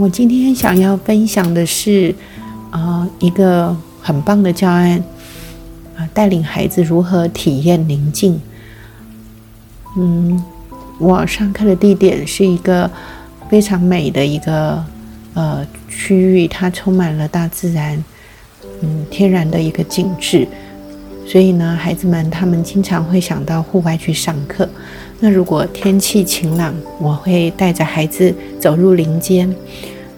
我今天想要分享的是，啊，一个很棒的教案，啊，带领孩子如何体验宁静。嗯，我上课的地点是一个非常美的一个呃区域，它充满了大自然，嗯，天然的一个景致。所以呢，孩子们他们经常会想到户外去上课。那如果天气晴朗，我会带着孩子走入林间。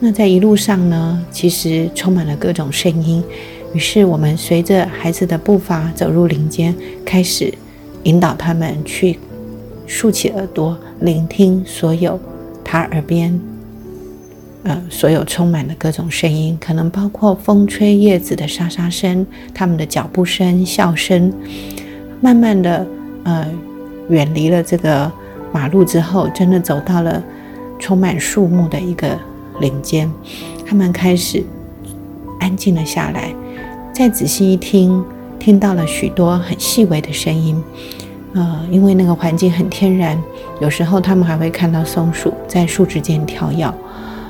那在一路上呢，其实充满了各种声音。于是我们随着孩子的步伐走入林间，开始引导他们去竖起耳朵，聆听所有他耳边。呃，所有充满了各种声音，可能包括风吹叶子的沙沙声，他们的脚步声、笑声。慢慢的，呃，远离了这个马路之后，真的走到了充满树木的一个林间，他们开始安静了下来。再仔细一听，听到了许多很细微的声音。呃，因为那个环境很天然，有时候他们还会看到松鼠在树枝间跳跃。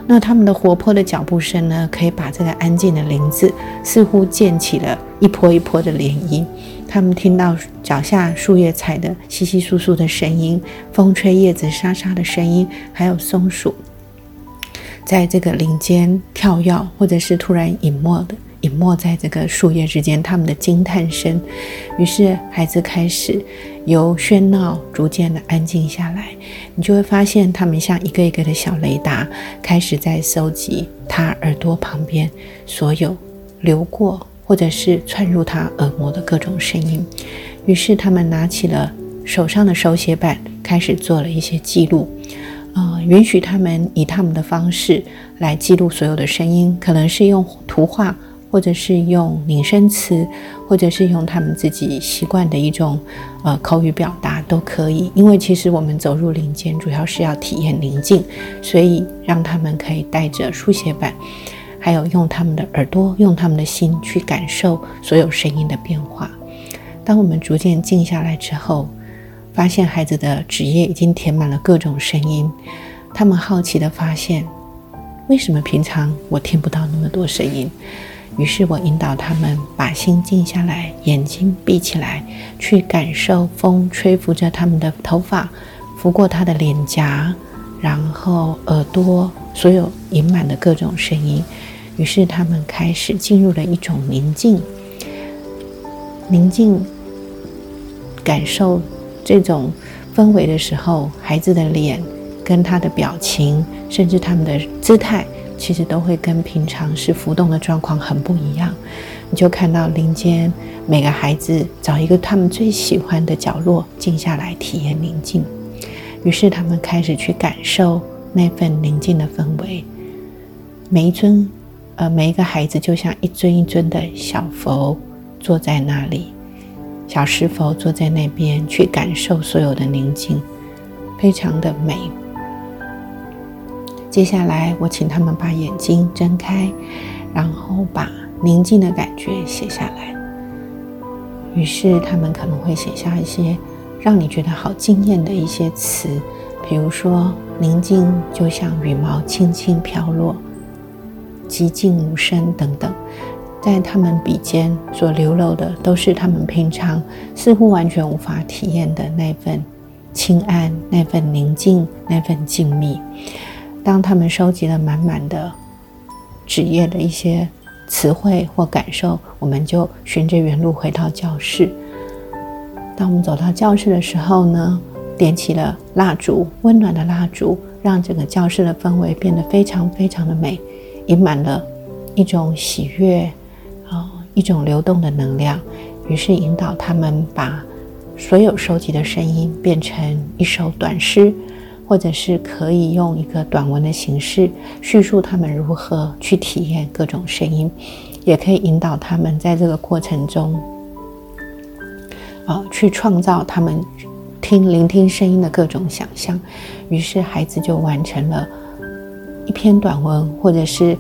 那他们的活泼的脚步声呢，可以把这个安静的林子似乎溅起了一波一波的涟漪。他们听到脚下树叶踩的稀稀疏疏的声音，风吹叶子沙沙的声音，还有松鼠在这个林间跳跃，或者是突然隐没的。隐没在这个树叶之间，他们的惊叹声。于是孩子开始由喧闹逐渐的安静下来。你就会发现，他们像一个一个的小雷达，开始在搜集他耳朵旁边所有流过或者是窜入他耳膜的各种声音。于是他们拿起了手上的手写板，开始做了一些记录。呃，允许他们以他们的方式来记录所有的声音，可能是用图画。或者是用拟声词，或者是用他们自己习惯的一种呃口语表达都可以。因为其实我们走入林间，主要是要体验宁静，所以让他们可以带着书写板，还有用他们的耳朵、用他们的心去感受所有声音的变化。当我们逐渐静下来之后，发现孩子的纸页已经填满了各种声音，他们好奇地发现，为什么平常我听不到那么多声音？于是我引导他们把心静下来，眼睛闭起来，去感受风吹拂着他们的头发，拂过他的脸颊，然后耳朵，所有隐满的各种声音。于是他们开始进入了一种宁静，宁静，感受这种氛围的时候，孩子的脸跟他的表情，甚至他们的姿态。其实都会跟平常是浮动的状况很不一样，你就看到林间每个孩子找一个他们最喜欢的角落静下来体验宁静，于是他们开始去感受那份宁静的氛围。每一尊，呃，每一个孩子就像一尊一尊的小佛坐在那里，小石佛坐在那边去感受所有的宁静，非常的美。接下来，我请他们把眼睛睁开，然后把宁静的感觉写下来。于是，他们可能会写下一些让你觉得好惊艳的一些词，比如说“宁静就像羽毛轻轻飘落，寂静无声”等等。在他们笔尖所流露的，都是他们平常似乎完全无法体验的那份清安、那份宁静、那份静谧。当他们收集了满满的纸页的一些词汇或感受，我们就循着原路回到教室。当我们走到教室的时候呢，点起了蜡烛，温暖的蜡烛让整个教室的氛围变得非常非常的美，盈满了一种喜悦，啊，一种流动的能量。于是引导他们把所有收集的声音变成一首短诗。或者是可以用一个短文的形式叙述他们如何去体验各种声音，也可以引导他们在这个过程中，啊，去创造他们听聆听声音的各种想象。于是孩子就完成了一篇短文，或者是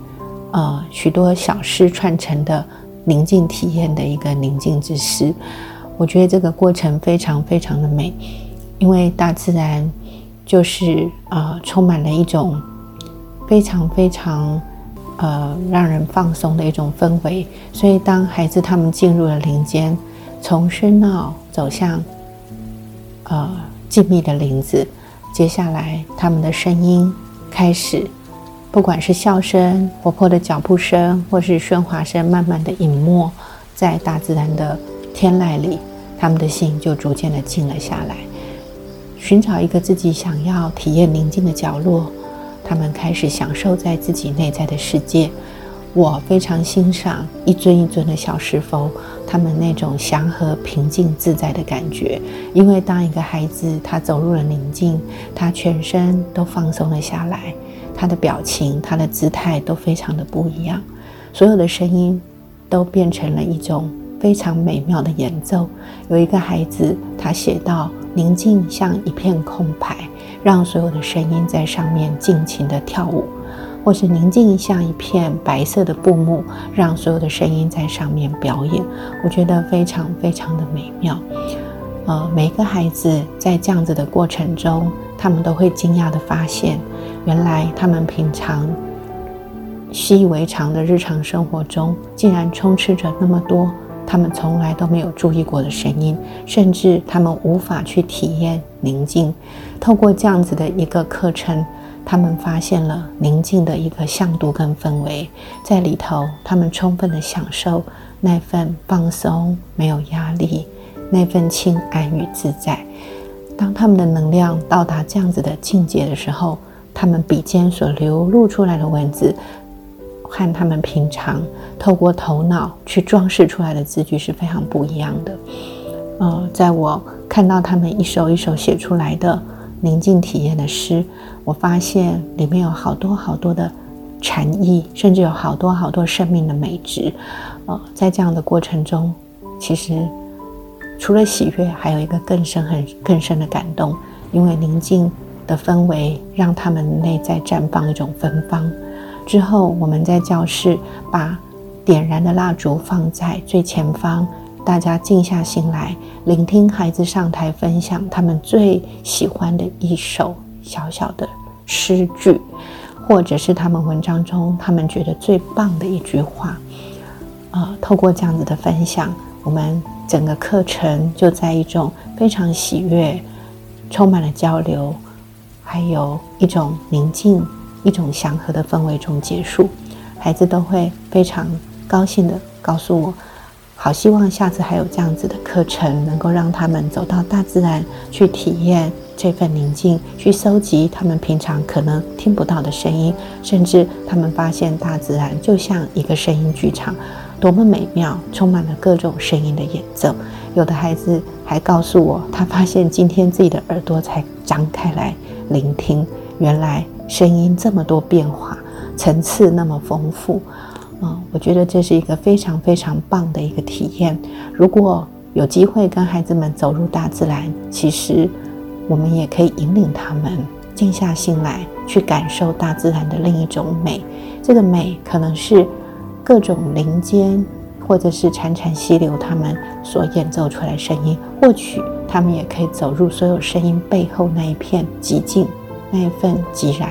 呃许多小诗串成的宁静体验的一个宁静之诗。我觉得这个过程非常非常的美，因为大自然。就是啊，充满了一种非常非常呃让人放松的一种氛围。所以当孩子他们进入了林间，从喧闹走向呃静谧的林子，接下来他们的声音开始，不管是笑声、活泼的脚步声，或是喧哗声，慢慢的隐没在大自然的天籁里，他们的心就逐渐的静了下来。寻找一个自己想要体验宁静的角落，他们开始享受在自己内在的世界。我非常欣赏一尊一尊的小石峰，他们那种祥和、平静、自在的感觉。因为当一个孩子他走入了宁静，他全身都放松了下来，他的表情、他的姿态都非常的不一样，所有的声音都变成了一种非常美妙的演奏。有一个孩子，他写道。宁静像一片空白，让所有的声音在上面尽情的跳舞；或是宁静像一片白色的布幕，让所有的声音在上面表演。我觉得非常非常的美妙。呃，每个孩子在这样子的过程中，他们都会惊讶的发现，原来他们平常习以为常的日常生活中，竟然充斥着那么多。他们从来都没有注意过的声音，甚至他们无法去体验宁静。透过这样子的一个课程，他们发现了宁静的一个向度跟氛围，在里头，他们充分的享受那份放松、没有压力、那份轻安与自在。当他们的能量到达这样子的境界的时候，他们笔尖所流露出来的文字。和他们平常透过头脑去装饰出来的字句是非常不一样的。呃，在我看到他们一首一首写出来的宁静体验的诗，我发现里面有好多好多的禅意，甚至有好多好多生命的美值。呃，在这样的过程中，其实除了喜悦，还有一个更深、很更深的感动，因为宁静的氛围让他们内在绽放一种芬芳。之后，我们在教室把点燃的蜡烛放在最前方，大家静下心来，聆听孩子上台分享他们最喜欢的一首小小的诗句，或者是他们文章中他们觉得最棒的一句话。呃，透过这样子的分享，我们整个课程就在一种非常喜悦、充满了交流，还有一种宁静。一种祥和的氛围中结束，孩子都会非常高兴的告诉我，好希望下次还有这样子的课程，能够让他们走到大自然去体验这份宁静，去收集他们平常可能听不到的声音，甚至他们发现大自然就像一个声音剧场，多么美妙，充满了各种声音的演奏。有的孩子还告诉我，他发现今天自己的耳朵才张开来聆听，原来。声音这么多变化，层次那么丰富，嗯，我觉得这是一个非常非常棒的一个体验。如果有机会跟孩子们走入大自然，其实我们也可以引领他们静下心来，去感受大自然的另一种美。这个美可能是各种林间，或者是潺潺溪流，他们所演奏出来声音。或许他们也可以走入所有声音背后那一片寂静。那一份寂然，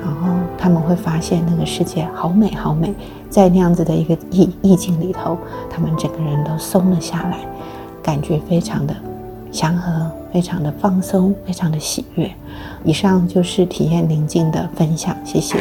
然后他们会发现那个世界好美好美，在那样子的一个意意境里头，他们整个人都松了下来，感觉非常的祥和，非常的放松，非常的喜悦。以上就是体验宁静的分享，谢谢。